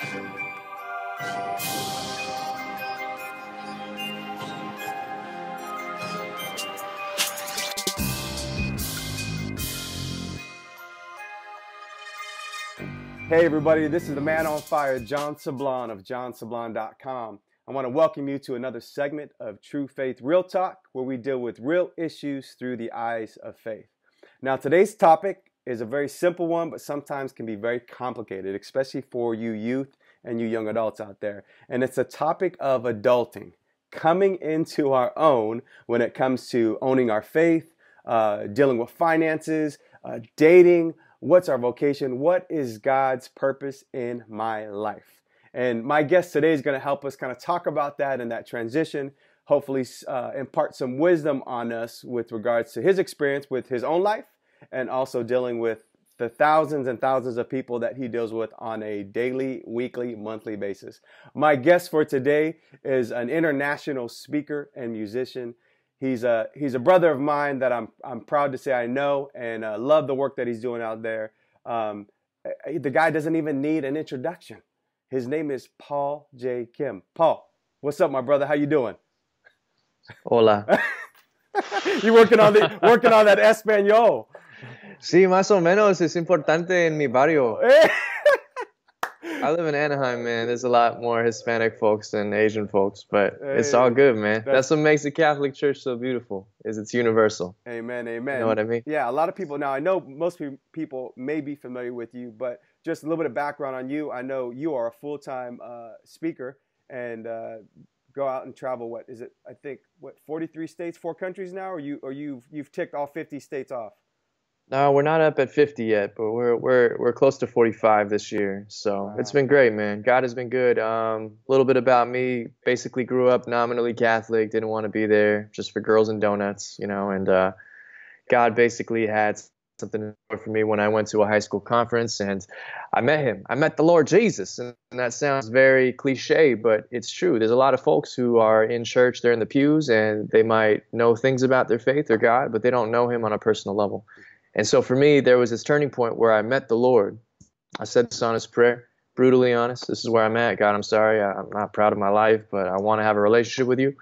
Hey, everybody, this is the man on fire, John Sablon of johnsablon.com. I want to welcome you to another segment of True Faith Real Talk, where we deal with real issues through the eyes of faith. Now, today's topic is a very simple one, but sometimes can be very complicated, especially for you youth and you young adults out there. And it's a topic of adulting, coming into our own when it comes to owning our faith, uh, dealing with finances, uh, dating What's our vocation? What is God's purpose in my life? And my guest today is going to help us kind of talk about that and that transition, hopefully, uh, impart some wisdom on us with regards to his experience with his own life and also dealing with the thousands and thousands of people that he deals with on a daily, weekly, monthly basis. My guest for today is an international speaker and musician. He's a he's a brother of mine that I'm I'm proud to say I know and uh, love the work that he's doing out there. Um, eh, the guy doesn't even need an introduction. His name is Paul J. Kim. Paul, what's up, my brother? How you doing? Hola. you working on the working on that español? Sí, más o menos es importante en mi barrio. Eh, I live in Anaheim, man. There's a lot more Hispanic folks than Asian folks, but hey, it's all good, man. That's, that's, what makes the Catholic Church so beautiful. Is it's universal. Amen, amen. You know what I mean? Yeah, a lot of people now. I know most people may be familiar with you, but just a little bit of background on you. I know you are a full-time uh, speaker and uh, go out and travel. What is it? I think what 43 states, four countries now, or you or you've you've ticked all 50 states off. No, we're not up at 50 yet, but we're we're we're close to 45 this year. So wow. it's been great, man. God has been good. Um, a little bit about me. Basically, grew up nominally Catholic. Didn't want to be there, just for girls and donuts, you know. And uh, God basically had something for me when I went to a high school conference and I met him. I met the Lord Jesus, and that sounds very cliche, but it's true. There's a lot of folks who are in church, they're in the pews, and they might know things about their faith or God, but they don't know Him on a personal level. And so for me, there was this turning point where I met the Lord. I said this honest prayer, brutally honest. This is where I'm at. God, I'm sorry. I'm not proud of my life, but I want to have a relationship with you.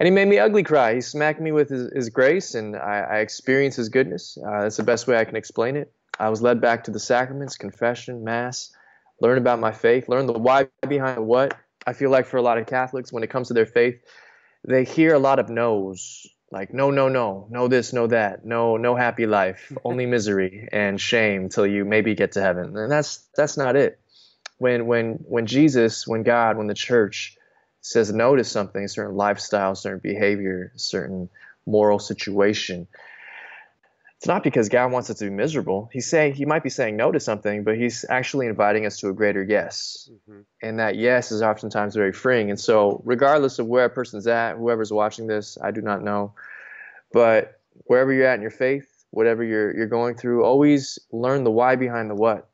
And he made me ugly cry. He smacked me with his, his grace, and I, I, experienced his goodness. Uh, that's the best way I can explain it. I was led back to the sacraments, confession, mass, learn about my faith, learn the why behind the what. I feel like for a lot of Catholics, when it comes to their faith, they hear a lot of no's like no no no no this no that no no happy life only misery and shame till you maybe get to heaven. And that's that's not it. When when when jesus when god when the church says no to something a certain lifestyle certain behavior certain moral situation it's not because God wants us to be miserable. He's saying he might be saying no to something, but he's actually inviting us to a greater yes. Mm-hmm. And that yes is oftentimes very freeing. And so, regardless of where a person's at, whoever's watching this, I do not know, but wherever you're at in your faith, whatever you're you're going through, always learn the why behind the what,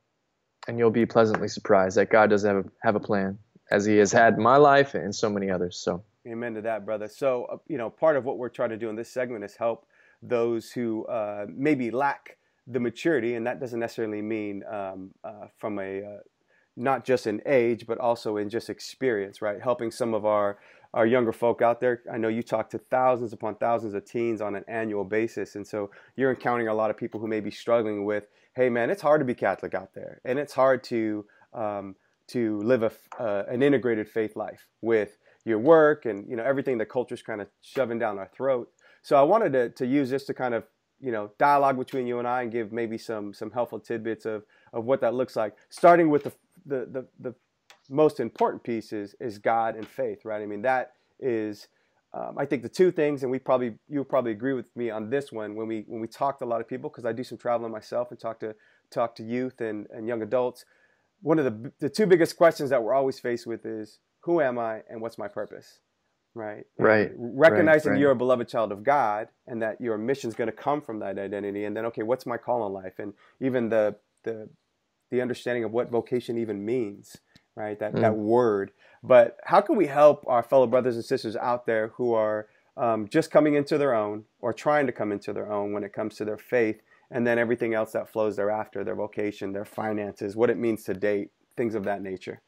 and you'll be pleasantly surprised that God does have a, have a plan, as He has had my life and so many others. So, amen to that, brother. So, uh, you know, part of what we're trying to do in this segment is help those who uh, maybe lack the maturity, and that doesn't necessarily mean um, uh, from a uh, not just in age, but also in just experience, right? Helping some of our our younger folk out there. I know you talk to thousands upon thousands of teens on an annual basis, and so you're encountering a lot of people who may be struggling with, "Hey, man, it's hard to be Catholic out there, and it's hard to um, to live a, uh, an integrated faith life with your work and you know everything the culture's kind of shoving down our throat." So I wanted to, to use this to kind of you know dialogue between you and I and give maybe some some helpful tidbits of of what that looks like. Starting with the the the, the most important piece is is God and faith, right? I mean that is um, I think the two things, and we probably you'll probably agree with me on this one when we when we talk to a lot of people because I do some traveling myself and talk to talk to youth and, and young adults. One of the the two biggest questions that we're always faced with is who am I and what's my purpose? Right? Right. recognizing right, you're a beloved child of God and that your mission is going to come from that identity, and then okay, what's my call in life, and even the the the understanding of what vocation even means, right? That mm. that word. But how can we help our fellow brothers and sisters out there who are um, just coming into their own or trying to come into their own when it comes to their faith, and then everything else that flows thereafter, their vocation, their finances, what it means to date, things of that nature?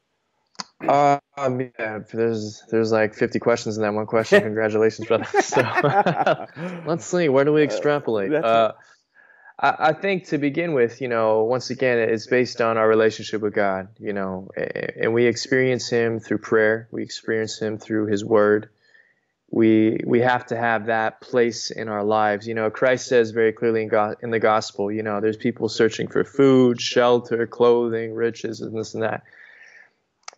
Uh, um, yeah, there's there's like 50 questions in that one question. Congratulations, brother. So let's see, where do we extrapolate? Uh, I, I think to begin with, you know, once again, it's based on our relationship with God, you know, and we experience Him through prayer. We experience Him through His Word. We we have to have that place in our lives. You know, Christ says very clearly in, go- in the gospel, you know, there's people searching for food, shelter, clothing, riches, and this and that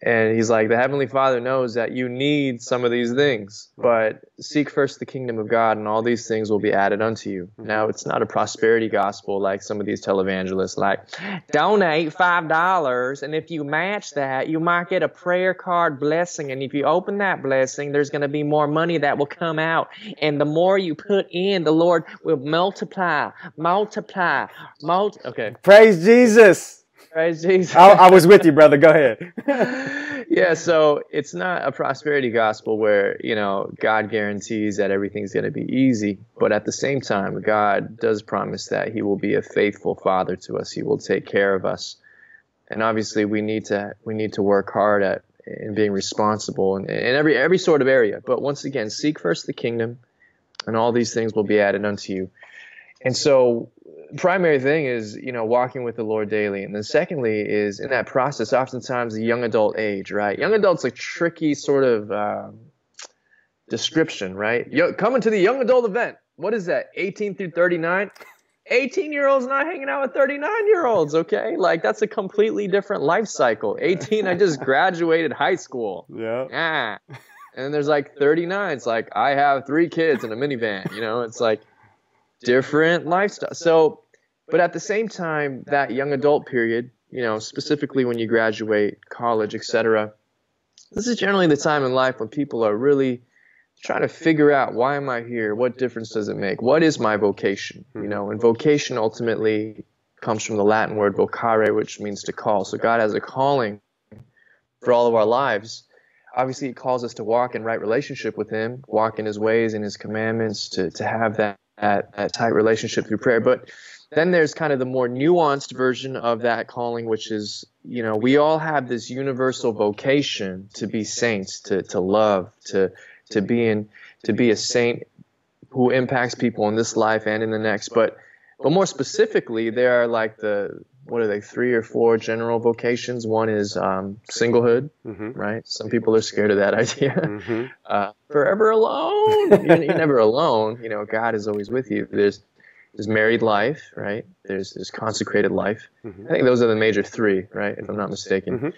and he's like, the Heavenly Father knows that you need some of these things, but seek first the kingdom of God, and all these things will be added unto you. Now, it's not a prosperity gospel like some of these televangelists, like, donate $5, and if you match that, you might get a prayer card blessing. And if you open that blessing, there's going to be more money that will come out. And the more you put in, the Lord will multiply, multiply, multiply. Okay. Praise Jesus. Jesus. I, I was with you, brother. Go ahead. yeah, so it's not a prosperity gospel where, you know, God guarantees that everything's going to be easy. But at the same time, God does promise that He will be a faithful Father to us. He will take care of us. And obviously, we need to we need to work hard at in being responsible in, in every every sort of area. But once again, seek first the kingdom, and all these things will be added unto you. And so primary thing is you know walking with the lord daily. And then secondly is in that process oftentimes the young adult age right? Young adult's a tricky sort of um, description right? Yo, coming to the young adult event. What is that 18 through 39 18 year olds not hanging out with 39 year olds okay? Like that's a completely different life cycle. 18 i just graduated high school. Yeah. Ah and then there's like 39 it's like i have three kids in a minivan you know? It's like different lifestyle. So, but at the same time, that young adult period, you know, specifically when you graduate college, etc. This is generally the time in life when people are really trying to figure out why am I here? What difference does it make? What is my vocation? You know, and mm-hmm. vocation ultimately comes from the Latin word vocare, which means to call. So God has a calling for all of our lives. Obviously, He calls us to walk in right relationship with Him, walk in His ways and His commandments, to, to have that that, that tight relationship through prayer. But then there's kind of the more nuanced version of that calling, which is, you know, we all have this universal vocation to be saints, to, to love, to, to be in, to be a saint who impacts people in this life and in the next. But, but more specifically, there are like the, what are they, three or four general vocations. One is um, singlehood, mm-hmm. right? Some people are scared of that idea. Mm-hmm. Uh, forever alone. you're, you're, never alone. You know, God is always with you. There's there's married life, right? There's there's consecrated life. Mm-hmm. I think those are the major three, right? If I'm not mistaken. Mm-hmm.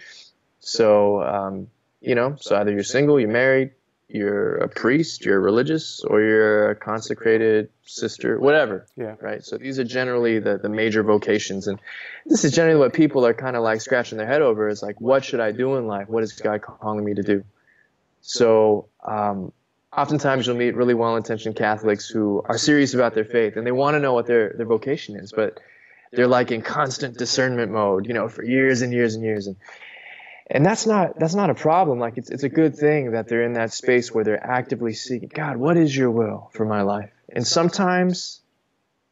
So, um, you know, so either you're single, you're married, you're a priest, you're religious, or you're a consecrated sister, whatever. Yeah. Right. So these are generally the, the major vocations. And this is generally what people are kind of like scratching their head over is like, what should I do in life? What is God calling me to do? So, um, oftentimes you'll meet really well-intentioned Catholics who are serious about their faith and they want to know what their, their vocation is, but they're like in constant discernment mode, you know, for years and years and years. And, and that's not that's not a problem. Like it's it's a good thing that they're in that space where they're actively seeking god what is your will for my life? And sometimes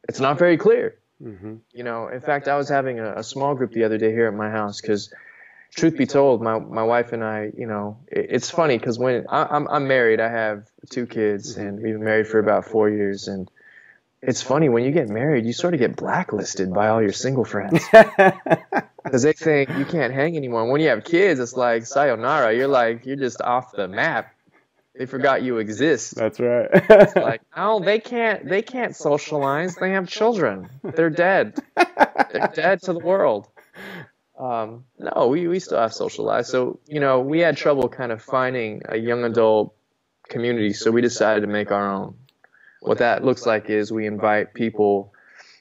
it's not very clear. Mm-hmm. you know in fact i was having a, a, small group the other day here at my house because truth be told my my wife and i you know it, it's funny because when I, I'm, I'm married. I have two kids and we've been married for about four years and it's funny when you get married, you sort of get blacklisted by all your single friends because they think you can't hang anymore. When you have kids, it's like sayonara. You're like you're just off the map. They forgot you exist. That's right. it's like no, they can't. They can't socialize. They have children. They're dead. They're dead to the world. Um, no, we we still have social lives. So you know, we had trouble kind of finding a young adult community, so we decided to make our own what that looks like is we invite people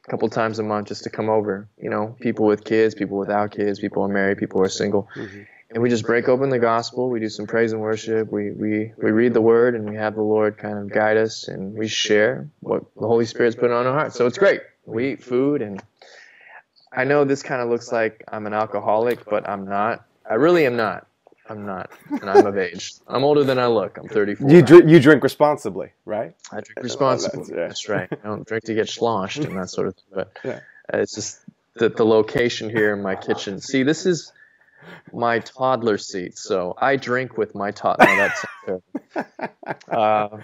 a couple times a month just to come over. You know, people with kids, people without kids, people who are married, people who are single. Mm-hmm. And we just break open the gospel. We do some praise and worship. We, we, we read the word and we have the Lord kind of guide us and we share what the Holy Spirit's put on our hearts. So it's great. We eat food and I know this kind of looks like I'm an alcoholic, but I'm not. I really am not. I'm not, and I'm of age. I'm older than I look. I'm 34. You drink, you drink responsibly, right? I drink responsibly. That's, yeah. That's, right. I don't drink to get sloshed and that sort of thing. But yeah. it's just that the location here in my kitchen. See, this is my toddler seat. So I drink with my toddler. No, that's uh,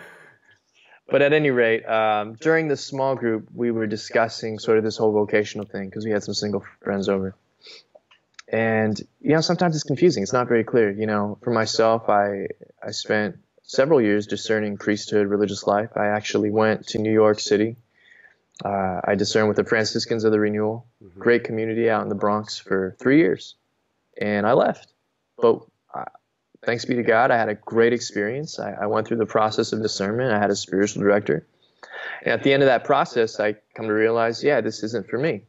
but at any rate, um, during the small group, we were discussing sort of this whole vocational thing because we had some single friends over. And you know, sometimes it's confusing. It's not very clear. You know, for myself, I I spent several years discerning priesthood, religious life. I actually went to New York City. Uh, I discerned with the Franciscans of the Renewal, mm-hmm. great community out in the Bronx for three years, and I left. But uh, thanks be to God, I had a great experience. I, I went through the process of discernment. I had a spiritual director, and at the end of that process, I come to realize, yeah, this isn't for me.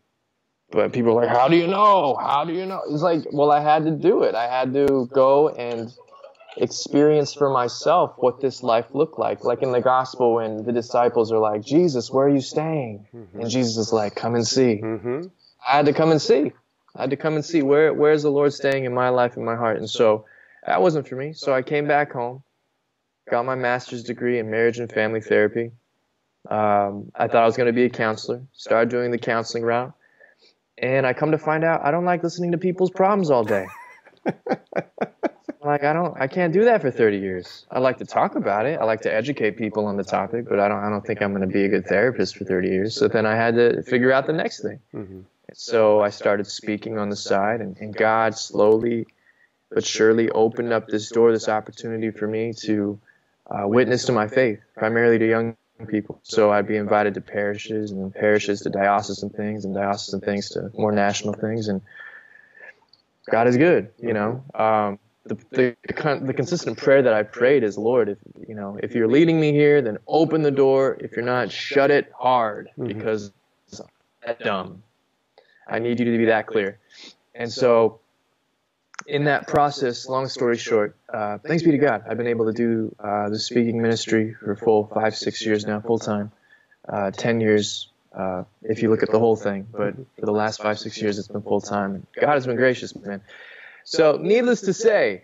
But people are like, how do you know? How do you know? It's like, well, I had to do it. I had to go and experience for myself what this life looked like. Like in the gospel, when the disciples are like, Jesus, where are you staying? Mm-hmm. And Jesus is like, come and see. Mm-hmm. I had to come and see. I had to come and see where where's the Lord staying in my life in my heart. And so that wasn't for me. So I came back home, got my master's degree in marriage and family therapy. Um, I thought I was going to be a counselor. Started doing the counseling route, and I come to find out I don't like listening to people's problems all day. like I don't I can't do that for 30 years. I like to talk about it. I like to educate people on the topic, but I don't I don't think I'm going to be a good therapist for 30 years. So then I had to figure out the next thing. Mm-hmm. So I started speaking on the side, and, and God slowly but surely opened up this door, this opportunity for me to uh, witness to my faith, primarily to young people. So I'd be invited to parishes and parishes to diocesan things and diocesan things to more national things. And God is good, you know. Um, the, the, the consistent prayer that I prayed is, Lord, if you know, if you're leading me here, then open the door. If you're not, shut it hard mm-hmm. because it's that dumb. I need you to be that clear. And so, in that process, long story short, uh, thanks be to God, I've been able to do uh, the speaking ministry for full five, six years now, full time, uh, ten years uh, if you look at the whole thing. But for the last five, six years, it's been full time. God has been gracious, man. So, needless to say,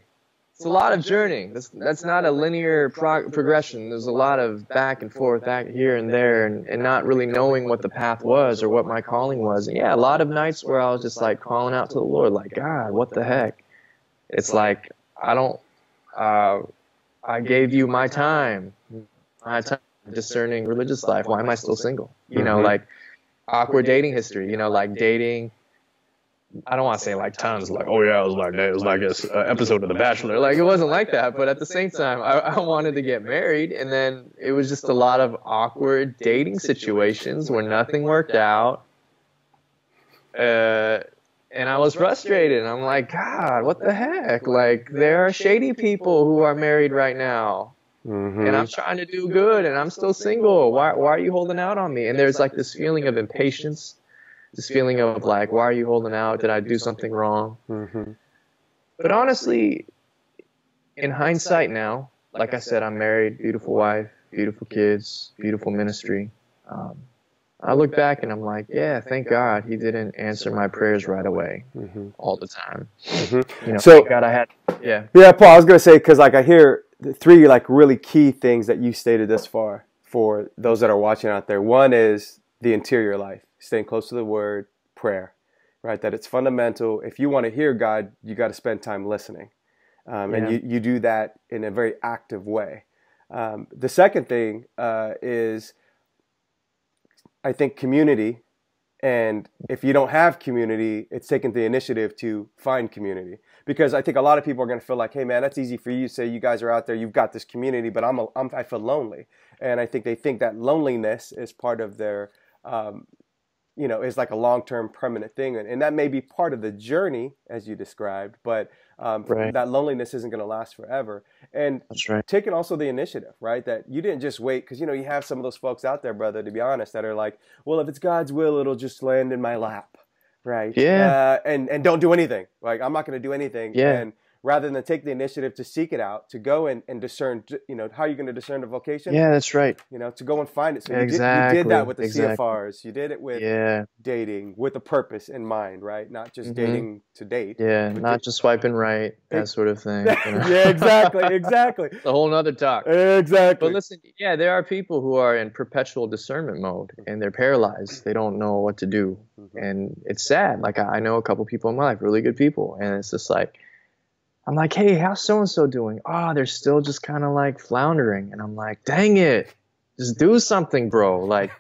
it's a lot of journeying. That's, that's not a linear prog- progression. There's a lot of back and forth, back here and there, and, and not really knowing what the path was or what my calling was. And yeah, a lot of nights where I was just like calling out to the Lord, like, God, what the heck? It's like, I don't, uh, I gave you my time, my time discerning religious life. Why am I still single? You know, mm-hmm. like awkward dating history, you know, like dating. I don't want to say like tons, like oh yeah, it was like that it was like an uh, episode of The Bachelor. Like it wasn't like that, but at the same time, I, I wanted to get married, and then it was just a lot of awkward dating situations where nothing worked out. Uh, and I was frustrated. I'm like, God, what the heck? Like there are shady people who are married right now Mm-hmm. And I'm trying to do good and I'm still single. Why, why are you holding out on me? And there's like this feeling of impatience, this feeling of like, why are you holding out? Did I do something wrong? Mm-hmm. But honestly, in hindsight now, like I said, I'm married, beautiful wife, beautiful kids, beautiful ministry. Um, I look back and I'm like, yeah, thank God he didn't answer my prayers right away mm-hmm. all the time. Mm-hmm. You know, so, God I had, yeah. Yeah, Paul, I was going to say, because like I hear three like really key things that you stated this far for those that are watching out there. One is the interior life, staying close to the word, prayer, right? That it's fundamental. If you want to hear God, you got to spend time listening. Um, yeah. And you, you do that in a very active way. Um, the second thing uh, is I think community. And if you don't have community, it's taking the initiative to find community. Because I think a lot of people are going to feel like, hey, man, that's easy for you. to Say you guys are out there, you've got this community, but I'm, a, I'm I feel lonely. And I think they think that loneliness is part of their, um, you know, is like a long term permanent thing. And, and that may be part of the journey, as you described, but um, right. that loneliness isn't going to last forever. And right. taking also the initiative, right? That you didn't just wait because you know you have some of those folks out there, brother. To be honest, that are like, well, if it's God's will, it'll just land in my lap, right? Yeah. Uh, and and don't do anything. Like I'm not going to do anything. Yeah. And rather than take the initiative to seek it out, to go and, and discern, you know, how are you're going to discern the vocation. Yeah, that's right. You know, to go and find it. So exactly. you, did, you did that with the exactly. CFRs. You did it with yeah. dating with a purpose in mind, right? Not just Mhm. dating to date. Yeah, not just swiping right, that sort of thing. you know? yeah, exactly, exactly, It's a whole nother talk. exactly. But listen, yeah, there are people who are in perpetual discernment mode and they're paralyzed. They don't know what to do. Mhm. And it's sad. Like, I I know a couple people in my life, really good people. And it's just like, I'm like, hey, how's so and so doing? Oh, they're still just kind of like floundering. And I'm like, dang it, just do something, bro. Like,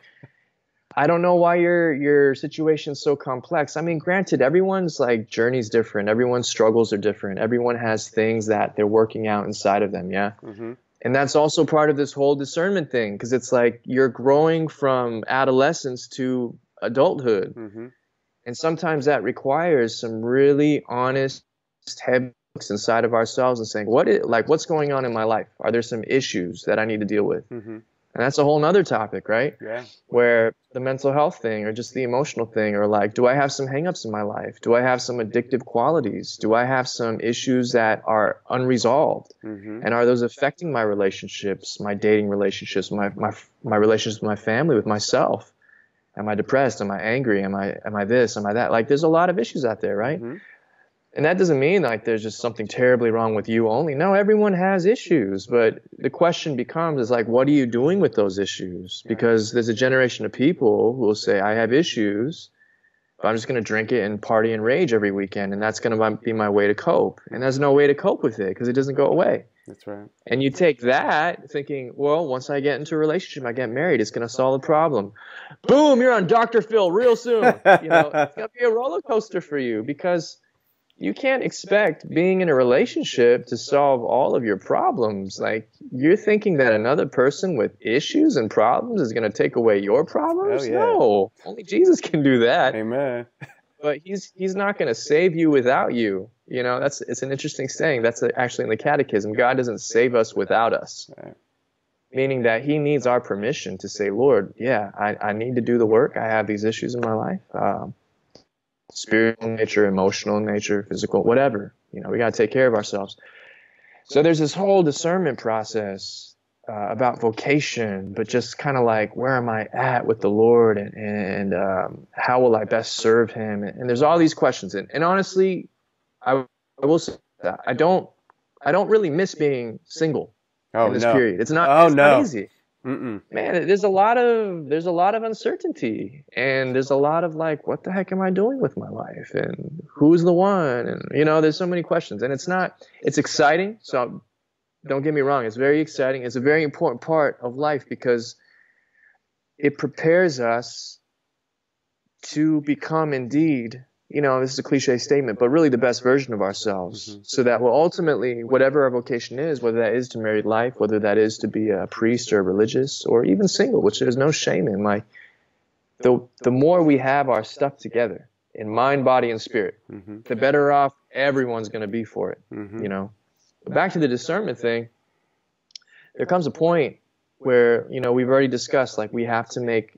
I don't know why your your situation's so complex. I mean, granted, everyone's like journey's different. Everyone's struggles are different. Everyone has things that they're working out inside of them. Yeah. hmm And that's also part of this whole discernment thing because it's like you're growing from adolescence to adulthood. hmm And sometimes that requires some really honest, heavy inside of ourselves and saying, what is, like, what's going on in my life? Are there some issues that I need to deal with? hmm And that's a whole nother topic, right? Yeah. Where the mental health thing or just the emotional thing or like, do I have some hangups in my life? Do I have some addictive qualities? Do I have some issues that are unresolved? hmm and are those affecting my relationships my dating relationships my my my relationships with my family with myself am i depressed am i angry am i am i this am i that like there's a lot of issues out there right Mhm. And that doesn't mean like there's just something terribly wrong with you only no everyone has issues but the question becomes is like what are you doing with those issues because there's a generation of people who will say i have issues but i'm just going to drink it and party and rage every weekend and that's going to be my way to cope and there's no way to cope with it because it doesn't go away That's right. and you take that thinking, well, once I get into a relationship, I get married, it's going to solve the problem. Boom, you're on Dr. Phil real soon. You know, it's going to be a roller coaster for you because you can't expect being in a relationship to solve all of your problems. Like, you're thinking that another person with issues and problems is going to take away your problems? Yeah. No, only Jesus can do that Amen. but he's he's not going to save you without you. You know, that's it's an interesting saying. That's actually in the Catechism. God doesn't save us without us, Right. meaning that He needs our permission to say, Lord, yeah, I, I need to do the work. I have these issues in my life, um, spiritual nature, emotional nature, physical, whatever. You know, we got to take care of ourselves. So there's this whole discernment process uh, about vocation, but just kind of like where am I at with the Lord, and and um, how will I best serve Him? And, and there's all these questions, and, and honestly, I, I will say that I don't I don't really miss being single Oh in this no. period. It's not Oh, it's no. not easy, Mm-mm. man. There's a lot of there's a lot of uncertainty, and there's a lot of like, what the heck am I doing with my life, and who's the one, and you know, there's so many questions, and it's not it's exciting. So don't get me wrong, it's very exciting. It's a very important part of life because it prepares us to become indeed, you know, this is a cliche statement, but really the best version of ourselves. Mhm. So that will ultimately, whatever our vocation is, whether that is to married life, whether that is to be a priest or religious or even single, which there's no shame in, like the the more we have our stuff together in mind, body, and spirit, hmm the better off everyone's going to be for it hmm you know but back to the discernment thing there comes a point where you know we've already discussed like we have to make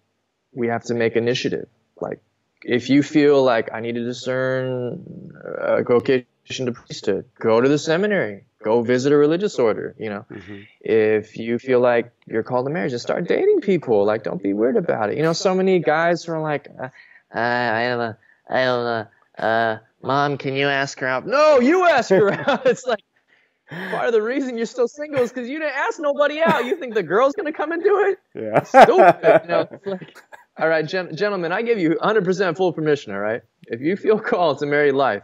we have to make initiative like if you feel like i need to discern a vocation to priesthood go to the seminary go visit a religious order you know. Hmm if you feel like you're called to marriage just start dating people. Like don't be weird about it. You know so many guys are like uh, i don't know i don't know uh mom can you ask her out? No you ask her out. It's like part of the reason you're still single is because you didn't ask nobody out. You think the girl's gonna come and do it? Yeah. stupid you know? like all right gen- gentlemen i give you 100% full permission all right? If you feel called to married life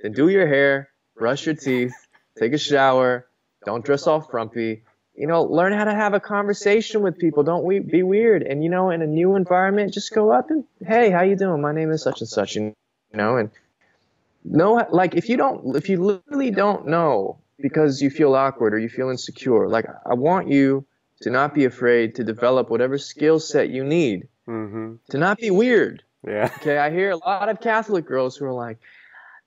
then do your hair brush your teeth take a shower don't dress all frumpy. You know learn how to have a conversation with people. Don't we be weird. And you know in a new environment just go up and hey how you doing? My name is such and such you know? And know like if you don't if you literally don't know because you feel awkward or you feel insecure like i want you to not be afraid to develop whatever skill set you need hmm to not be weird Yeah. Okay, I hear a lot of Catholic girls who are like,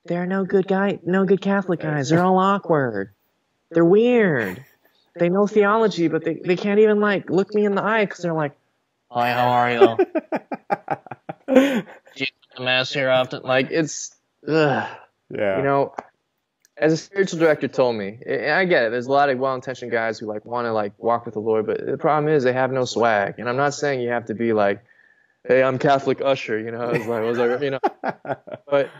"There are no good guy, no good Catholic guys. They're all awkward. They're weird. They know theology, but they, they can't even like look me in the eye because they're like, hi, how are you? Do you mass here often? Like it's, ugh. yeah. you know, as a spiritual director told me, and I get it. There's a lot of well-intentioned guys who like want to like walk with the Lord, but the problem is they have no swag. And I'm not saying you have to be like, "Hey, I'm Catholic usher," you know. It's like, I was like, you know, but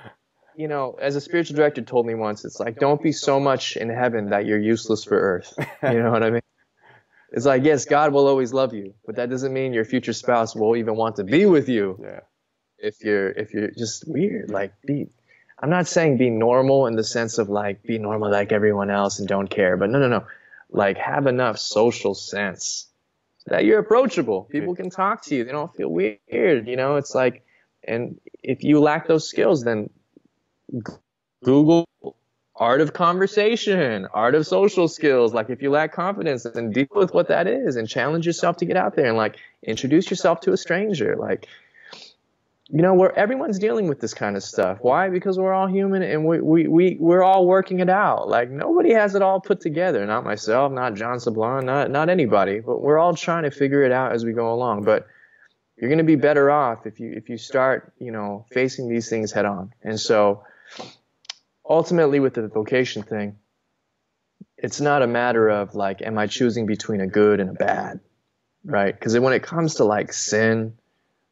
you know, as a spiritual director told me once, it's like, don't be so much in heaven that you're useless for earth. You know what I mean? It's like, yes, God will always love you, but that doesn't mean your future spouse will even want to be with you. Yeah. If you're if you're just weird, like be I'm not saying be normal in the sense of like be normal like everyone else and don't care, but no, no, no. Like have enough social sense that you're approachable. People can talk to you. They don't feel weird. You know, it's like, and if you lack those skills, then Google art of conversation, art of social skills. Like if you lack confidence, then deal with what that is and challenge yourself to get out there and like introduce yourself to a stranger. Like you know, where everyone's dealing with this kind of stuff. Why? Because we're all human and we, we, we, we're all working it out. Like nobody has it all put together. Not myself, not John Sablon, not, not anybody, but we're all trying to figure it out as we go along. But you're going to be better off if you, if you start, you know, facing these things head on. And so ultimately with the vocation thing, it's not a matter of like, am I choosing between a good and a bad? Right? Because when it comes to like sin,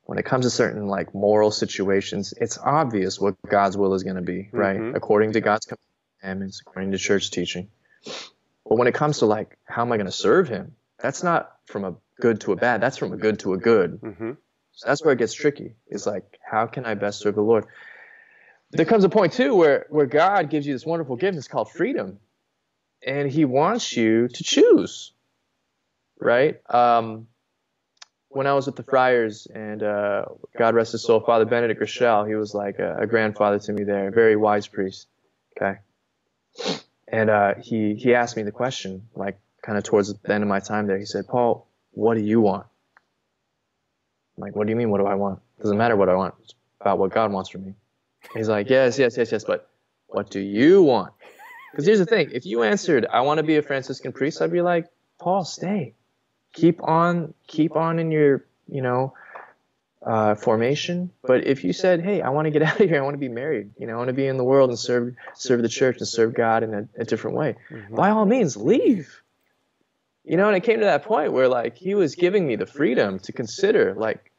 when it comes to certain like moral situations, it's obvious what God's will is going to be, right? Mm-hmm. According to God's commandments, according to church teaching. But when it comes to like, how am I going to serve Him? That's not from a good to a bad. That's from a good to a good. Mm-hmm. So that's where it gets tricky. Is like, how can I best serve the Lord? There comes a point too where where God gives you this wonderful gift. It's called freedom, and He wants you to choose, right? Um, when I was with the Friars, and uh, God rest his soul, Father Benedict Groeschel, he was like a, a, grandfather to me there, a very wise priest. Okay, and uh, he he asked me the question, like kind of towards the end of my time there. He said, "Paul, what do you want?" I'm like, "What do you mean? What do I want? It Doesn't matter what I want. It's about what God wants for me." He's like, "Yes, yes, yes, yes, but what do you want?" Because here's the thing: if you answered, "I want to be a Franciscan priest," I'd be like, "Paul, stay." Keep on keep on in your you know uh, formation. But if you said, "Hey, I want to get out of here. I want to be married. You know, I want to be in the world and serve serve the church and serve God in a, a different way," mm-hmm. by all means, leave. You know, and it came to that point where like he was giving me the freedom to consider, like,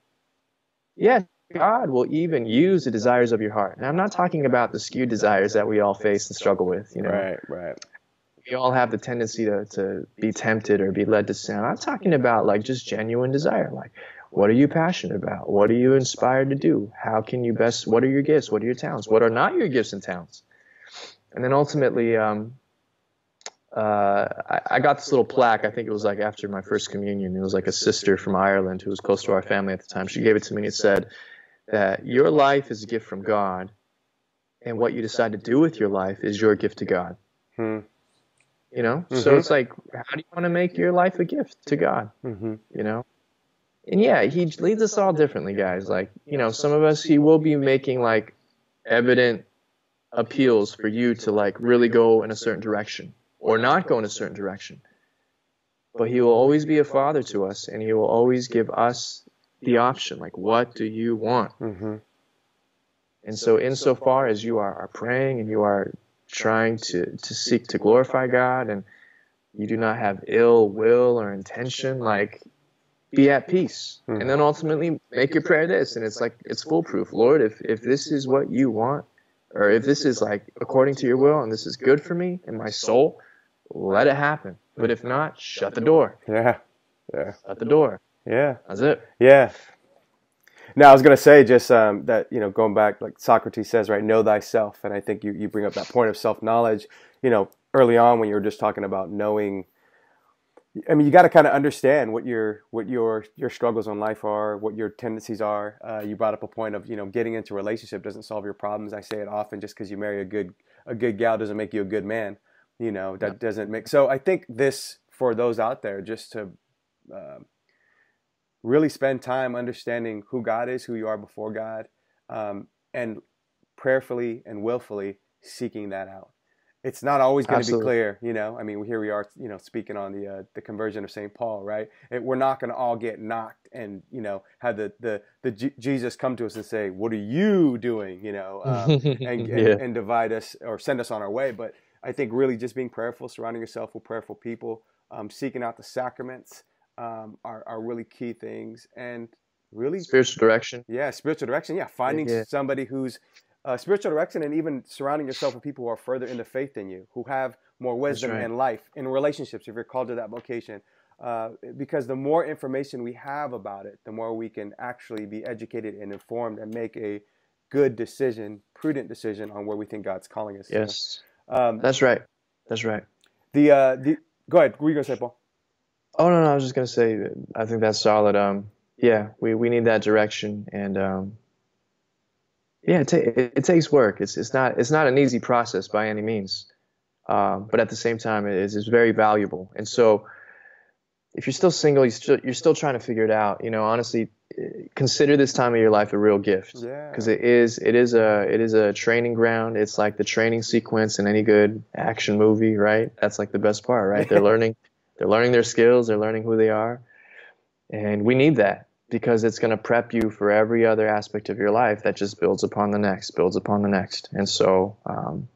yeah, God will even use the desires of your heart. And I'm not talking about the skewed desires that we all face and struggle with. You know, right, right we all have the tendency to, to be tempted or be led to sin. I'm talking about like just genuine desire. Like, what are you passionate about? What are you inspired to do? How can you best, what are your gifts? What are your talents? What are not your gifts and talents? And then ultimately, um, uh, I, I, got this little plaque. I think it was like after my first communion. It was like a sister from Ireland who was close to our family at the time. She gave it to me and it said that your life is a gift from God, and what you decide to do with your life is your gift to God. Hmm you know mm-hmm. so it's like how do you want to make your life a gift to god mm-hmm. you know and yeah he leads us all differently guys like you know some of us he will be making like evident appeals for you to like really go in a certain direction or not go in a certain direction but he will always be a father to us and he will always give us the option like what do you want mm-hmm. and so insofar as you are, are praying and you are trying to, to seek to glorify God and you do not have ill will or intention, like be at peace. Mm-hmm. And then ultimately make your prayer this. And it's like, it's foolproof. Lord, if, if this is what you want, or if this is like according to your will and this is good for me and my soul, let it happen. But if not, shut the door. Yeah. Yeah. Shut the door. Yeah. That's it. Yeah. Now, I was going to say just um, that, you know, going back, like Socrates says, right, know thyself. And I think you, you bring up that point of self knowledge. You know, early on when you were just talking about knowing, I mean, you got to kind of understand what your what your your struggles in life are, what your tendencies are. Uh, you brought up a point of you know getting into a relationship doesn't solve your problems. I say it often. Just because you marry a good a good gal doesn't make you a good man. You know that yeah. doesn't make. So I think this for those out there, just to uh, really spend time understanding who God is, who you are before God, um, and prayerfully and willfully seeking that out. It's not always going to be clear, you know. I mean, here we are, you know, speaking on the uh, the conversion of Saint Paul, right? It, we're not going to all get knocked and you know have the the the G- Jesus come to us and say, "What are you doing?" You know, um, and, and, yeah. and divide us or send us on our way. But I think really just being prayerful, surrounding yourself with prayerful people, um, seeking out the sacraments um, are, are really key things. And really spiritual direction. Yeah, spiritual direction. Yeah, finding yeah. somebody who's uh, spiritual direction and even surrounding yourself with people who are further in the faith than you, who have more wisdom right. in life, in relationships, if you're called to that vocation. Uh, because the more information we have about it, the more we can actually be educated and informed and make a good decision, prudent decision on where we think God's calling us. Yes, um, that's right. That's right. The uh, the go ahead. What were you gonna say, Paul? Oh no, no, I was just gonna say. I think that's solid. Um, yeah, we we need that direction, and um, yeah, it, ta- it, it, takes work. It's it's not it's not an easy process by any means, um, but at the same time, it is it's very valuable. And so, if you're still single, you're still, you're still trying to figure it out. You know, honestly, consider this time of your life a real gift because yeah. it is it is a it is a training ground. It's like the training sequence in any good action movie, right? That's like the best part, right? They're learning they're learning their skills, they're learning who they are, and we need that because it's going to prep you for every other aspect of your life that just builds upon the next, builds upon the next. And so, um,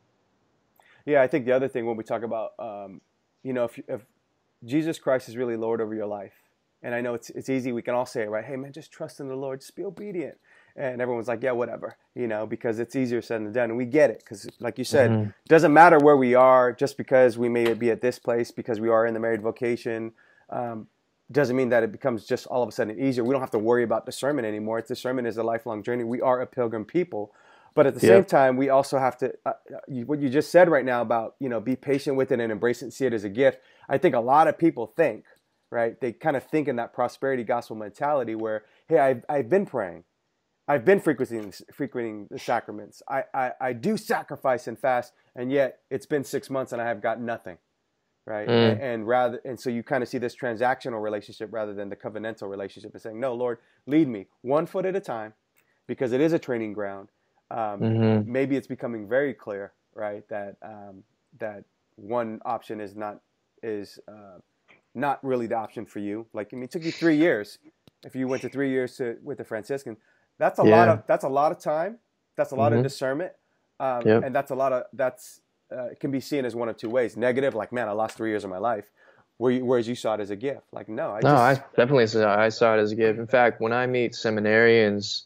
yeah, I think the other thing when we talk about, um, you know, if, if Jesus Christ is really Lord over your life, and I know it's it's easy, we can all say it, right? Hey, man, just trust in the Lord, just be obedient. And everyone's like, yeah, whatever, you know, because it's easier said than done. And we get it because, like you said, mm-hmm. it doesn't matter where we are, just because we may be at this place, because we are in the married vocation. Um, doesn't mean that it becomes just all of a sudden easier. We don't have to worry about discernment anymore. It's discernment is a lifelong journey. We are a pilgrim people, but at the same time, we also have to. Uh, you, what you just said right now about you know be patient with it and embrace it and see it as a gift. I think a lot of people think right. They kind of think in that prosperity gospel mentality where hey, I've I've been praying, I've been frequenting frequenting the sacraments. I I, I do sacrifice and fast, and yet it's been six months and I have got nothing right? Mm. And, and, rather, and so you kind of see this transactional relationship rather than the covenantal relationship, and saying, "No, Lord, lead me one foot at a time," because it is a training ground. Um, mm-hmm. Maybe it's becoming very clear, right, that um, that one option is not is uh, not really the option for you. Like, I mean, it took you three years. If you went to three years to, with the Franciscan, that's a yeah. lot of that's a lot of time. That's a lot mm-hmm. of discernment, um, yep. and that's a lot of that's uh, can be seen as one of two ways: negative, like man, I lost three years of my life, whereas you saw it as a gift. Like no, I no, I definitely saw I saw it as a gift. In fact, when I meet seminarians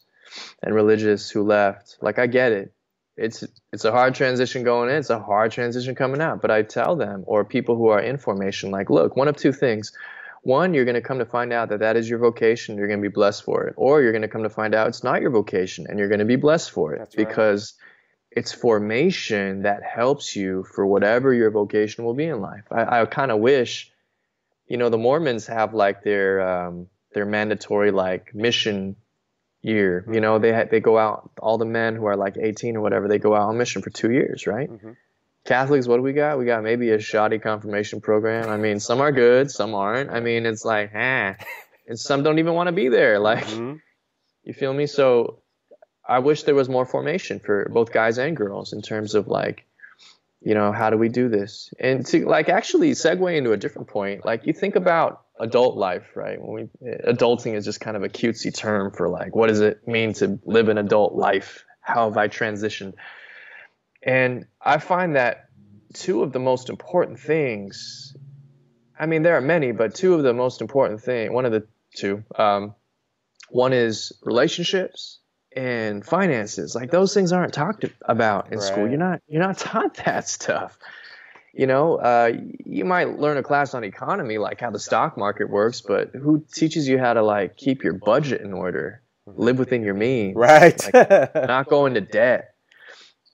and religious who left, like I get it. It's it's a hard transition going in. It's a hard transition coming out. But I tell them, or people who are in formation, like, look, one of two things. One, you're going to come to find out that that is your vocation. You're going to be blessed for it. Or you're going to come to find out it's not your vocation and you're going to be blessed for it That's because right it's formation that helps you for whatever your vocation will be in life. I, I kind of wish, you know, the Mormons have like their um, their mandatory like mission year. You know, they ha- they go out. All the men who are like 18 or whatever, they go out on mission for two years, right? Mm-hmm. Catholics, what do we got? We got maybe a shoddy confirmation program. I mean, some are good, some aren't. I mean, it's like, ah, and some don't even want to be there. Like, mm-hmm. you feel me? So I wish there was more formation for both guys and girls in terms of like, you know, how do we do this? And to like actually segue into a different point, like you think about adult life, right? When we adulting is just kind of a cutesy term for like what does it mean to live an adult life? How have I transitioned? And I find that two of the most important things, I mean, there are many, but two of the most important thing, one of the two, um, one is relationships and finances. Like those things aren't talked about in right. school. You're not you're not taught that stuff. You know, uh, you might learn a class on economy, like how the stock market works, but who teaches you how to like keep your budget in order, live within your means, right? Like, not go into debt.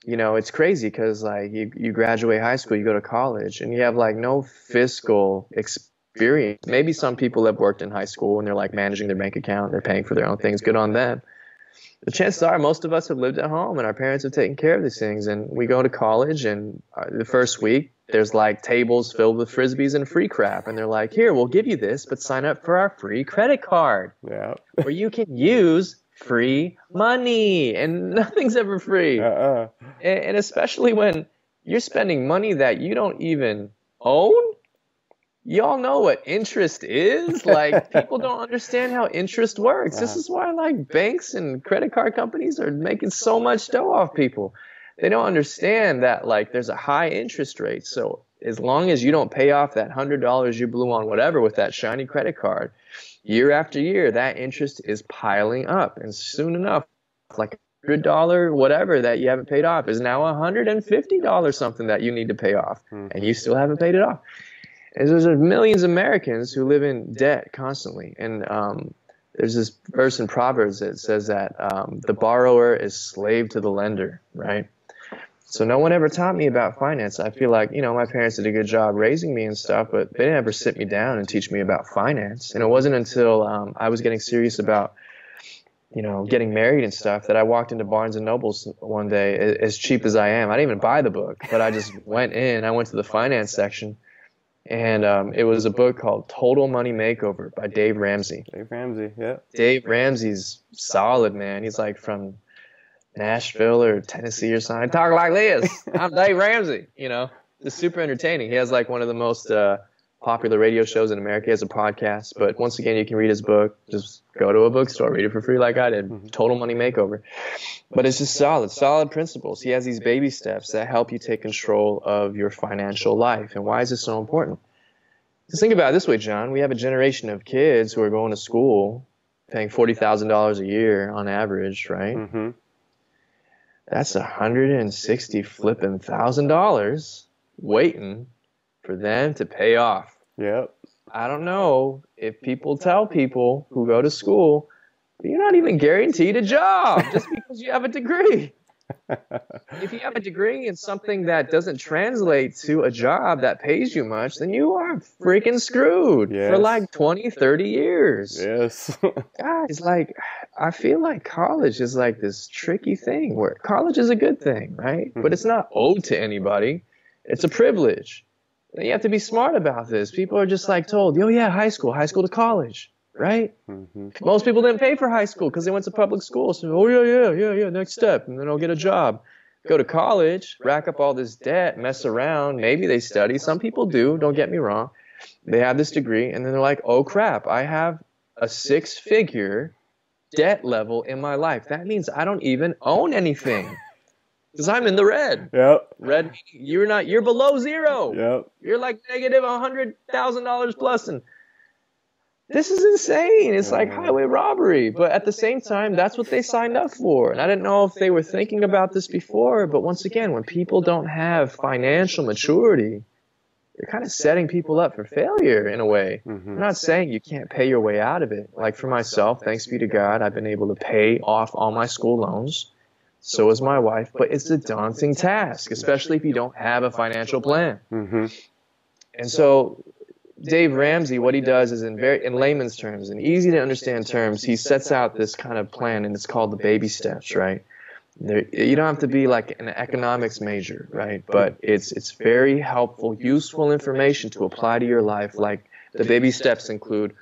You know, it's crazy because like you you graduate high school, you go to college, and you have like no fiscal experience. Maybe some people have worked in high school and they're like managing their bank account, they're paying for their own things. Good on them the chances are most of us have lived at home and our parents have taken care of these things. And we go to college, and uh, the first week, there's like tables filled with frisbees and free crap. And they're like, here, we'll give you this, but sign up for our free credit card. Yeah. where you can use free money. And nothing's ever free. Uh-uh. And, and especially when you're spending money that you don't even own y'all know what interest is like people don't understand how interest works this is uh-huh. why like banks and credit card companies are making so much dough off people they don't understand that like there's a high interest rate. So as long as you don't pay off that hundred dollars you blew on whatever with that shiny credit card, year after year, that interest is piling up, and soon enough, like a hundred dollar whatever that you haven't paid off is now a hundred and fifty dollars something that you need to pay off, mm-hmm. and you still haven't paid it off. And there's millions of Americans who live in debt constantly, and um, there's this verse in Proverbs that says that um, the borrower is slave to the lender, right? So no one ever taught me about finance. I feel like, you know, my parents did a good job raising me and stuff, but they didn't ever sit me down and teach me about finance. And it wasn't until um, I was getting serious about, you know, getting married and stuff that I walked into Barnes and Nobles one day, as cheap as I am. I didn't even buy the book, but I just went in. I went to the finance section, and um, it was a book called Total Money Makeover by Dave Ramsey. Dave Ramsey, yeah. Dave Ramsey's solid, man. He's like from Nashville or Tennessee or something. I talk like this. I'm Dave Ramsey. You know, it's super entertaining. He has like one of the most uh, popular radio shows in America. He has a podcast. But once again, you can read his book. Just go to a bookstore, read it for free, like I did. Mm-hmm. Total Money Makeover. But it's just solid, solid principles. He has these baby steps that help you take control of your financial life. And why is this so important? Just think about it this way, John. We have a generation of kids who are going to school, paying forty thousand dollars a year on average, right? Mm-hmm that's a hundred and sixty flipping thousand dollars waiting for them to pay off. Yep. I don't know if people tell people who go to school, you're not even guaranteed a job just because you have a degree if you have a degree in something that doesn't translate to a job that pays you much, then you are freaking screwed yes. for like 20, 30 years. Yes. Guys, like, I feel like college is like this tricky thing where college is a good thing, right? But mm-hmm. it's not owed to anybody, it's a privilege. And you have to be smart about this. People are just like told, yo, yeah, high school, high school to college right? Mm-hmm. Most people didn't pay for high school because they went to public school. So, oh yeah, yeah, yeah, yeah. Next step, and then I'll get a job. Go to college, rack up all this debt, mess around. Maybe they study. Some people do. Don't get me wrong. They have this degree, and then they're like, oh crap, I have a six-figure debt level in my life. That means I don't even own anything. Because I'm in the red. Yep. Red. You're not. You're below zero. Yep. You're like negative a hundred thousand dollars plus, and this is insane. It's like highway robbery. But at the same time, that's what they signed up for. And I didn't know if they were thinking about this before, but once again, when people don't have financial maturity, you're kind of setting people up for failure in a way. Mm-hmm. I'm not saying you can't pay your way out of it. Like for myself, thanks be to God, I've been able to pay off all my school loans. So is my wife, but it's a daunting task, especially if you don't have a financial plan. Mm-hmm. And so Dave Ramsey, what he does is in very in layman's terms, in easy to understand terms, he sets out this kind of plan, and it's called the baby steps, right? There, you don't have to be like an economics major, right? But it's it's very helpful, useful information to apply to your life. Like the baby steps include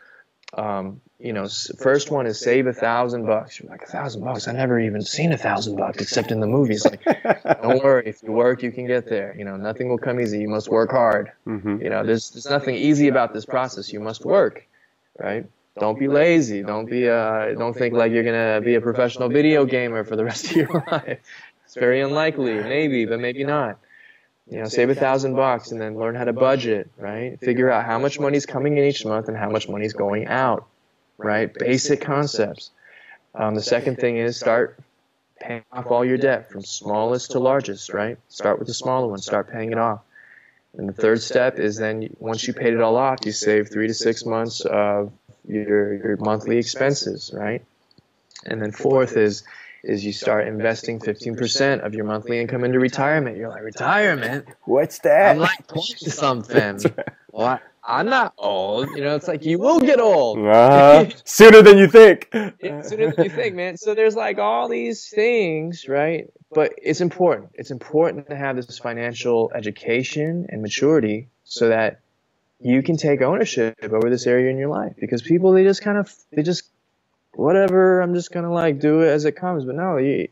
um, you know, first one is save a thousand bucks. You're like a thousand bucks. I never even seen a thousand bucks except in the movies. Like, don't worry, if you work, you can get there. You know, nothing will come easy. You must work hard. Mm-hmm. You know, there's there's nothing easy about this process. You must work, right? Don't be lazy. Don't be uh, don't think like you're gonna be a professional video gamer for the rest of your life. It's very unlikely. Maybe, but maybe not. You know, save a thousand bucks and then learn how to budget, right? Figure out how much money's coming in each month and how much money's going out right? Basic concepts. Um, the second thing is start paying off all your debt from smallest to largest, right? Start with the smaller one, start paying it off. And the third step is then once you paid it all off, you save three to six months of your, your monthly expenses, right? And then fourth is is you start investing 15% of your monthly income into retirement. You're like, retirement? What's that? I'm like 20 something. What? I'm not old. You know, it's like you will get old uh, sooner than you think. sooner than you think, man. So there's like all these things, right? But it's important. It's important to have this financial education and maturity so that you can take ownership over this area in your life. Because people, they just kind of, they just, whatever. I'm just gonna like do it as it comes. But no, you,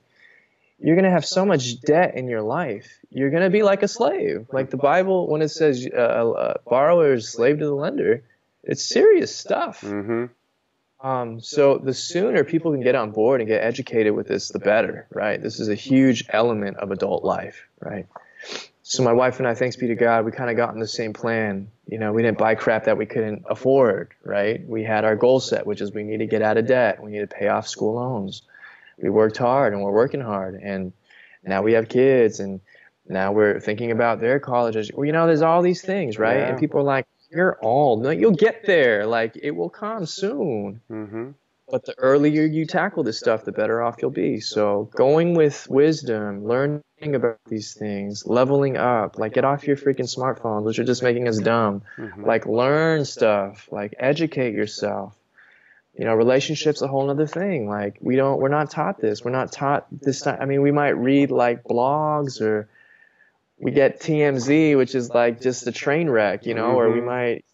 you're going to have so much debt in your life. You're going to be like a slave. Like the Bible, when it says uh, uh, borrower is slave to the lender, it's serious stuff. Mm-hmm. Um, so the sooner people can get on board and get educated with this, the better, right? This is a huge element of adult life, right? So my wife and I, thanks be to God, we kind of got on the same plan. You know, we didn't buy crap that we couldn't afford, right? We had our goal set, which is we need to get out of debt. We need to pay off school loans. We worked hard and we're working hard. And now we have kids and now we're thinking about their colleges. Well, you know, there's all these things, right? Yeah. And people are like, you're old. No, you'll get there. Like it will come soon. Mm-hmm. But the earlier you tackle this stuff, the better off you'll be. So going with wisdom, learning about these things, leveling up, like get off your freaking smartphones, which are just making us dumb. Mm-hmm. Like learn stuff, like educate yourself. You know, relationships a whole other thing. Like we don't, we're not taught this. We're not taught this. I mean, we might read like blogs or we get TMZ, which is like just a train wreck, you know, mm-hmm. or we mm-hmm. might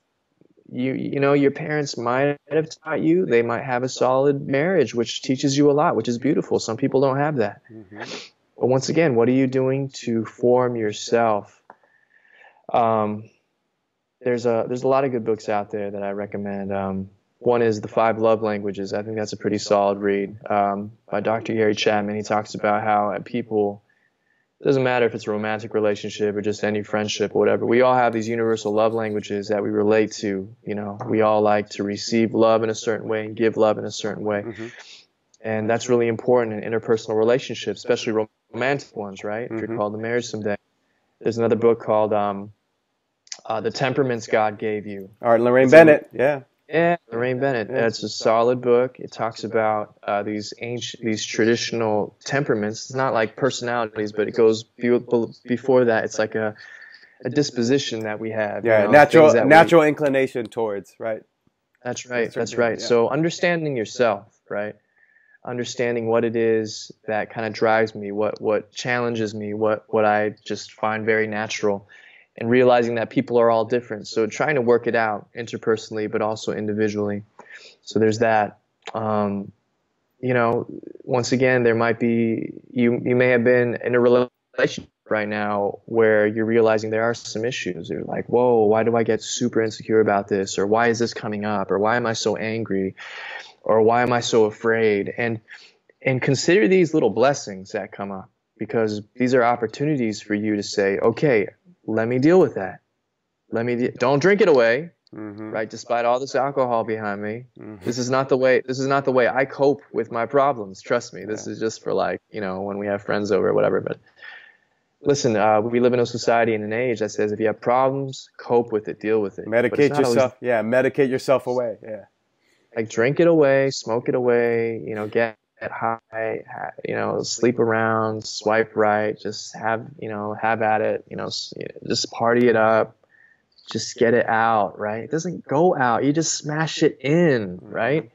you you know your parents might have taught you they might have a solid marriage which teaches you a lot which is beautiful some people don't have that mm-hmm. But once again what are you doing to form yourself um, there's a there's a lot of good books out there that I recommend um, one is the five love languages I think that's a pretty solid read um, by Dr. Gary Chapman he talks about how people it doesn't matter if it's a romantic relationship or just any friendship or whatever. We all have these universal love languages that we relate to. You know, we all like to receive love in a certain way and give love in a certain way. Mm-hmm. And that's really important in interpersonal relationships, especially romantic ones, right? Mm-hmm. If you're mm-hmm. called to marriage someday. There's another book called um, uh, The Temperaments God Gave You. All right, Laraine Bennett, yeah. Yeah, Laraine Bennett. It's a solid book. It talks about uh, these ancient, these traditional temperaments. It's not like personalities, but it goes before that. It's like a, a disposition that we have. Yeah, you know, natural natural we, inclination towards right. That's right. That's right. Yeah. So understanding yourself, right? Understanding what it is that kind of drives me, what what challenges me, what what I just find very natural and realizing that people are all different. So trying to work it out interpersonally, but also individually. So there's that. Um, you know, once again, there might be you. You may have been in a relationship right now where you're realizing there are some issues. You're like, whoa, why do I get super insecure about this? Or why is this coming up? Or why am I so angry? Or why am I so afraid? And and consider these little blessings that come up because these are opportunities for you to say, okay, let me deal with that. Let me de- don't drink it away. Mm-hmm. Right, despite all this alcohol behind me, mm-hmm. this is not the way. This is not the way I cope with my problems. Trust me, this yeah. is just for like you know when we have friends over or whatever. But listen, uh, we live in a society and an age that says if you have problems, cope with it, deal with it. Medicate yourself. Always, yeah, medicate yourself away. Yeah. Like drink it away, smoke it away. You know, get high, you know, sleep around, swipe right, just have, you know, have at it, you know, just party it up, just get it out, right? It doesn't go out. You just smash it in, mm-hmm. right?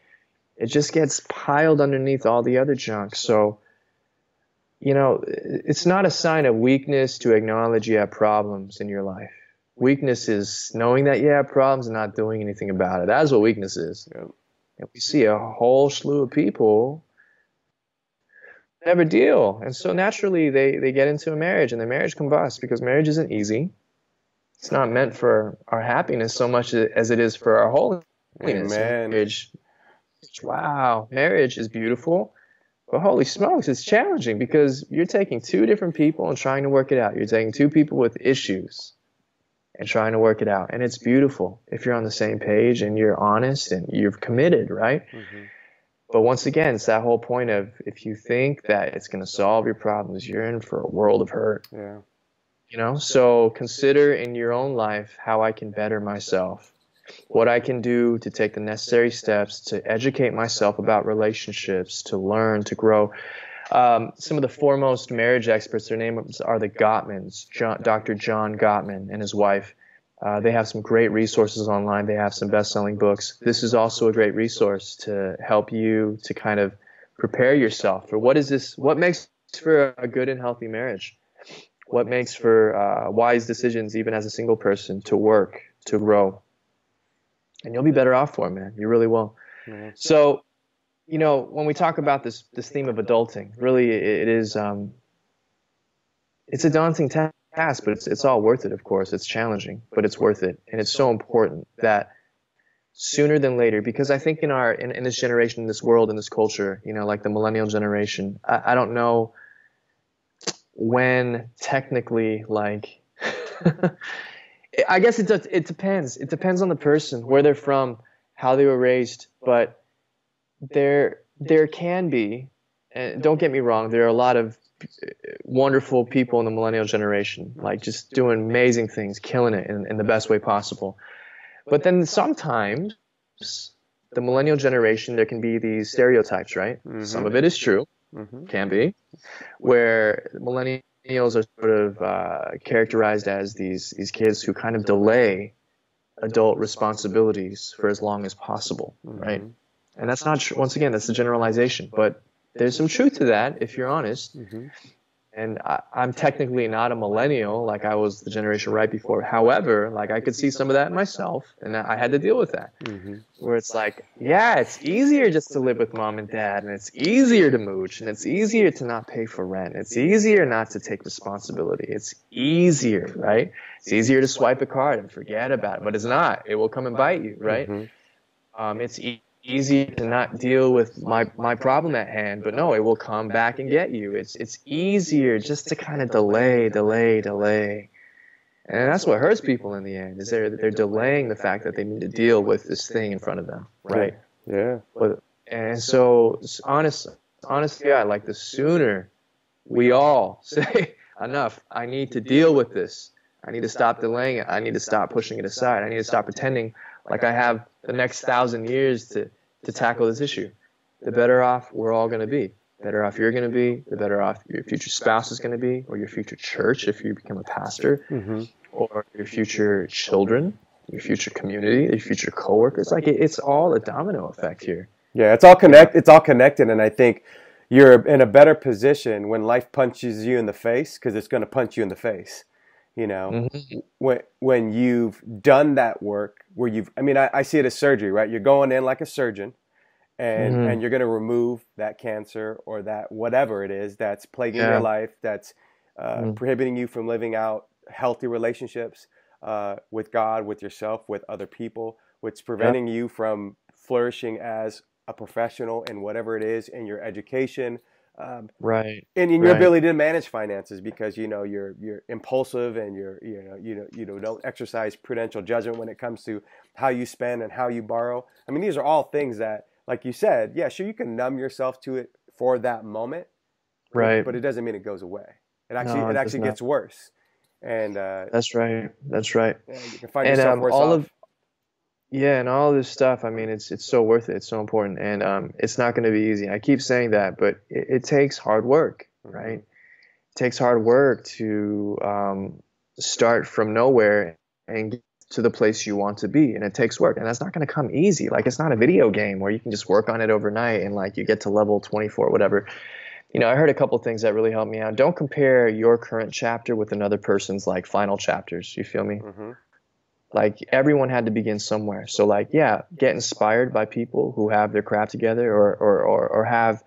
It just gets piled underneath all the other junk. So, you know, it's not a sign of weakness to acknowledge you have problems in your life. Weakness is knowing that you have problems and not doing anything about it. That's what weakness is. And we see a whole slew of people never deal. And so naturally they, they get into a marriage and the marriage combusts because marriage isn't easy. It's not meant for our happiness so much as it is for our holiness. Amen. Marriage, wow, marriage is beautiful. But holy smokes, it's challenging because you're taking two different people and trying to work it out. You're taking two people with issues and trying to work it out. And it's beautiful if you're on the same page and you're honest and you're committed, right? Mm-hmm. But once again, it's that whole point of if you think that it's going to solve your problems, you're in for a world of hurt. Yeah. You know, so consider in your own life how I can better myself, what I can do to take the necessary steps to educate myself about relationships, to learn, to grow. Um, some of the foremost marriage experts, their names are the Gottmans, John, Dr. John Gottman and his wife. Uh, they have some great resources online. They have some best-selling books. This is also a great resource to help you to kind of prepare yourself for what is this? What makes for a good and healthy marriage? What makes for uh, wise decisions, even as a single person, to work, to grow, and you'll be better off for it, man. You really will. So, you know, when we talk about this this theme of adulting, really, it is um, it's a daunting task but it's it's all worth it. Of course, it's challenging, but it's worth it, and it's so important that sooner than later because I think in our in, in this generation, in this world, in this culture, you know, like the millennial generation, I, I don't know when technically like I guess it does, it depends. It depends on the person, where they're from, how they were raised, but there there can be and don't get me wrong, there are a lot of wonderful people in the millennial generation, like just doing amazing things, killing it in, in the best way possible. But then sometimes the millennial generation, there can be these stereotypes, right? Mm-hmm. Some of it is true, mm-hmm. can be, where millennials are sort of uh, characterized as these these kids who kind of delay adult responsibilities for as long as possible, mm-hmm. And that's not once again that's a generalization, but there's some truth to that if you're honest. Mm-hmm and I, am technically not a millennial like I was the generation right before. However, like I could see some of that myself, and I had to deal with that. Mm-hmm. Where it's like, yeah, it's easier just to live with mom and dad, and it's easier to mooch, and it's easier to not pay for rent. It's easier not to take responsibility. It's easier, right? It's easier to swipe a card and forget about it, but it's not. It will come and bite you, right? Mm-hmm. Um, it's e- easy to not deal with my my problem at hand but no it will come back and get you. It's it's easier just to kind of delay delay delay. And that's what hurts people in the end is they're they're delaying the fact that they need to deal with this thing in front of them. Right. Yeah. But and so honestly honestly i like the sooner we all say enough. I need to deal with this. I need to stop delaying it. I need to stop pushing it aside. I need to stop pretending like I have the next thousand years to, to tackle this issue, the better off we're all going to be. The better off you're going to be, the better off your future spouse is going to be, or your future church if you become a pastor, mm-hmm. or your future children, your future community, your future coworkers. Like it, it's all a domino effect here. Yeah, it's all connect. It's all connected, and I think you're in a better position when life punches you in the face because it's going to punch you in the face you know mm-hmm. when when you've done that work where you've i mean I, I, see it as surgery right you're going in like a surgeon and mm-hmm. and you're going to remove that cancer or that whatever it is that's plaguing yeah. your life that's uh, mm-hmm. prohibiting you from living out healthy relationships uh, with god with yourself with other people what's preventing you from flourishing as a professional in whatever it is in your education um, right. And in your right. ability to manage finances because you know you're you're impulsive and you're you know you know you know don't exercise prudential judgment when it comes to how you spend and how you borrow. I mean these are all things that like you said, yeah, sure you can numb yourself to it for that moment. Right. But it doesn't mean it goes away. It actually no, it, it actually gets worse. And uh, that's right. That's right. Yeah, you can find and, yourself um, worse all off. of yeah, and all this stuff. I mean, it's it's so worth it. It's so important, and um, it's not going to be easy. I keep saying that, but it, it takes hard work, right? It takes hard work to um, start from nowhere and get to the place you want to be, and it takes work, and that's not going to come easy. Like it's not a video game where you can just work on it overnight and like you get to level 24, whatever. You know, I heard a couple things that really helped me out. Don't compare your current chapter with another person's like final chapters. You feel me? Mm-hmm like everyone had to begin somewhere. So like, yeah, get inspired by people who have their craft together or, or, or, or have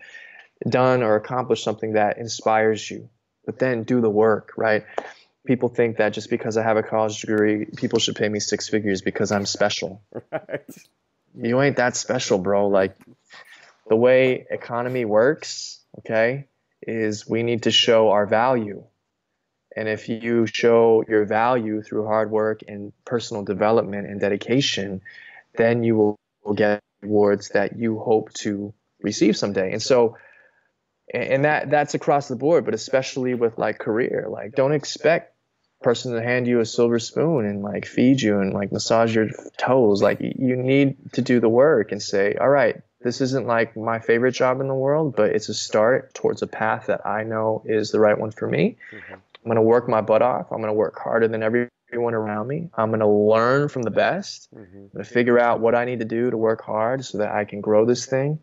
done or accomplished something that inspires you, but then do the work, right? People think that just because I have a college degree, people should pay me six figures because I'm special. Right. You ain't that special, bro. Like the way economy works, okay, is we need to show our value and if you show your value through hard work and personal development and dedication, then you will, will get rewards that you hope to receive someday. And so, and that that's across the board, but especially with like career, like don't expect person to hand you a silver spoon and like feed you and like massage your toes. Like you need to do the work and say, all right, this isn't like my favorite job in the world, but it's a start towards a path that I know is the right one for me. Mm-hmm. I'm going to work my butt off. I'm going to work harder than everyone around me. I'm going to learn from the best. Mm-hmm. I'm going to figure out what I need to do to work hard so that I can grow this thing,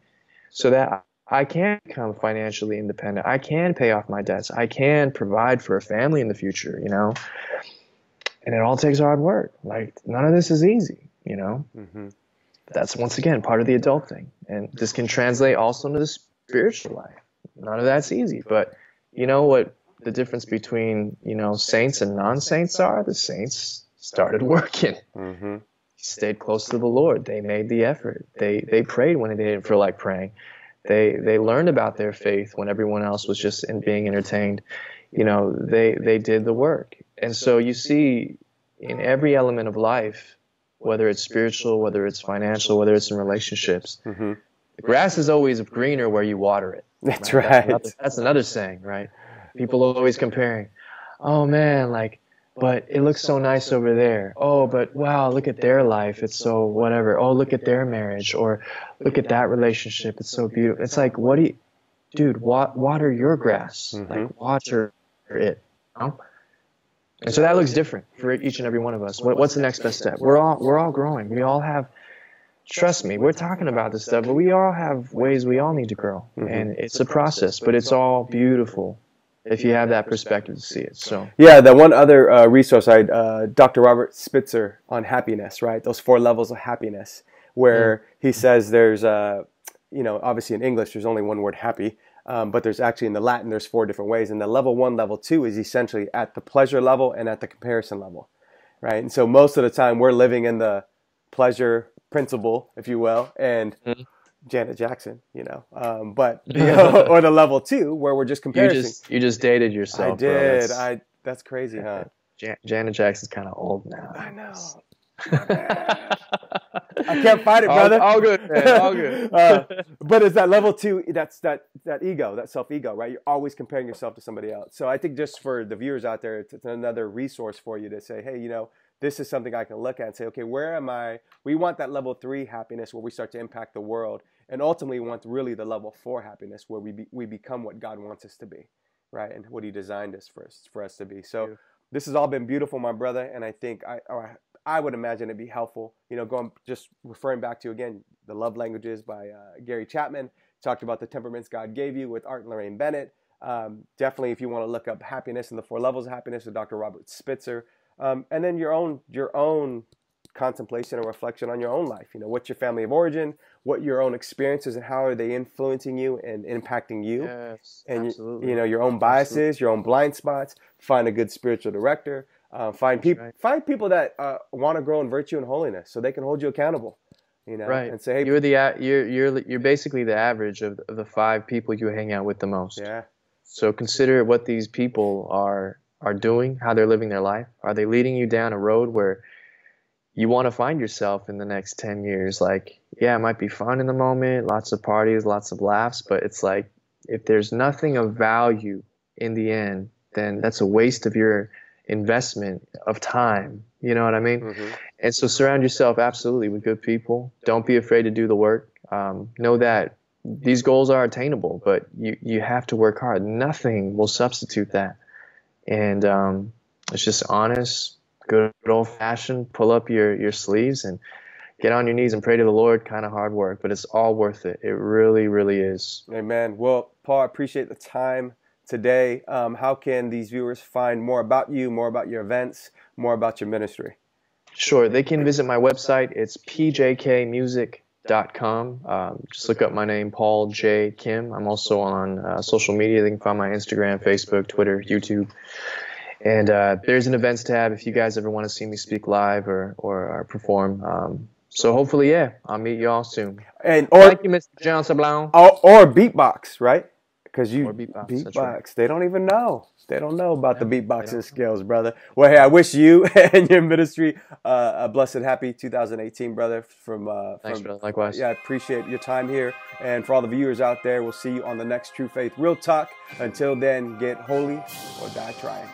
so that I can become financially independent. I can pay off my debts. I can provide for a family in the future, you know? And it all takes hard work. Like, none of this is easy, you know? Mm-hmm. That's once again part of the adult thing. And this can translate also into the spiritual life. None of that's easy. But you know what the difference between you know saints and non-saints are the saints started working mm-hmm. stayed close to the Lord. They made the effort. They they prayed when they didn't feel like praying. They they learned about their faith when everyone else was just in being entertained. You know, they they did the work. And so you see in every element of life, whether it's spiritual, whether it's financial, whether it's in relationships, mm-hmm. the grass is always greener where you water it. That's right. right. That's, another, that's another saying, right? People always comparing. Oh man, like but it looks so nice over there. Oh, but wow, look at their life. It's so whatever. Oh, look at their marriage or look at that relationship. It's so beautiful. It's like, what do you, dude, wa- water your grass. Mm-hmm. Like, water it. You know? And so that looks different for each and every one of us. What, what's the next best step? We're all, we're all growing. We all have, trust me, we're talking about this stuff, but we all have ways we all need to grow. Mm-hmm. And it's a process, but it's all beautiful if you have that perspective to see it. So yeah, the one other uh, resource I uh, Dr. Robert Spitzer on happiness, right? Those four levels of happiness, where mm. he says there's uh, you know obviously in English there's only one word happy. Um, but there's actually in the Latin there's four different ways, and the level one, level two is essentially at the pleasure level and at the comparison level, right? And so most of the time we're living in the pleasure principle, if you will, and mm Janet Jackson, you know. Um, but the, or the level two where we're just comparing. You just you just dated yourself. I did. That's, I that's crazy, huh? Jan- Janet Jackson's kind of old now. I know. I can't fight it, brother. All, all good, man. All good. uh, but it's that level two. That's that that ego, that self ego, right? You're always comparing yourself to somebody else. So I think just for the viewers out there, it's another resource for you to say, hey, you know, this is something I can look at and say, okay, where am I? We want that level three happiness where we start to impact the world. And ultimately, we want really the level four happiness where we, be, we become what God wants us to be, right? And what He designed us for us, for us to be. So, this has all been beautiful, my brother. And I think I, I would imagine it'd be helpful, you know, going just referring back to again, The Love Languages by uh, Gary Chapman, talked about the temperaments God gave you with Art and Laraine Bennett. Um, definitely, if you want to look up happiness and the four levels of happiness with Dr. Robert Spitzer, um, and then your own your own contemplation and reflection on your own life. You know, what's your family of origin? What your own experiences and how are they influencing you and impacting you? Yes, and absolutely. You, know your own biases, absolutely. your own blind spots. Find a good spiritual director. Uh, find people right. find people that uh, want to grow in virtue and holiness, so they can hold you accountable. You know, right. and say, hey, you're the you're you're you're basically the average of, of the five people you hang out with the most. Yeah. So consider what these people are are doing, how they're living their life. Are they leading you down a road where you want to find yourself in the next 10 years? Like, yeah, it might be fun in the moment, lots of parties, lots of laughs, but it's like if there's nothing of value in the end, then that's a waste of your investment of time. You know what I mean? Mm-hmm. And so surround yourself absolutely with good people. Don't be afraid to do the work. Um, know that these goals are attainable, but you, you have to work hard. Nothing will substitute that and um, it's just honest, good old fashioned. Pull up your your sleeves and get on your knees and pray to the Lord. Kind of hard work, but it's all worth it. It really, really is. Amen. Well, Paul, I appreciate the time today. Um, how can these viewers find more about you, more about your events, more about your ministry? Sure, they can visit my website. It's pjkmusic.com. Um, just look up my name, Paul J. Kim. I'm also on uh, social media. They can find my Instagram, Facebook, Twitter, YouTube. And uh, there's an events tab if you guys ever want to see me speak live or, or, or perform. Um, so hopefully, yeah, I'll meet you all soon. And or, Thank you, Mr. John Sablon. Or, or beatbox, right? Because you beatbox, beatbox right. they don't even know. They don't know about yeah, the beatboxing skills, brother. Well, hey, I wish you and your ministry uh, a blessed, happy 2018, brother. From, uh, Thanks, from, brother. Likewise. Yeah, I appreciate your time here. And for all the viewers out there, we'll see you on the next True Faith Real Talk. Until then, get holy or die trying.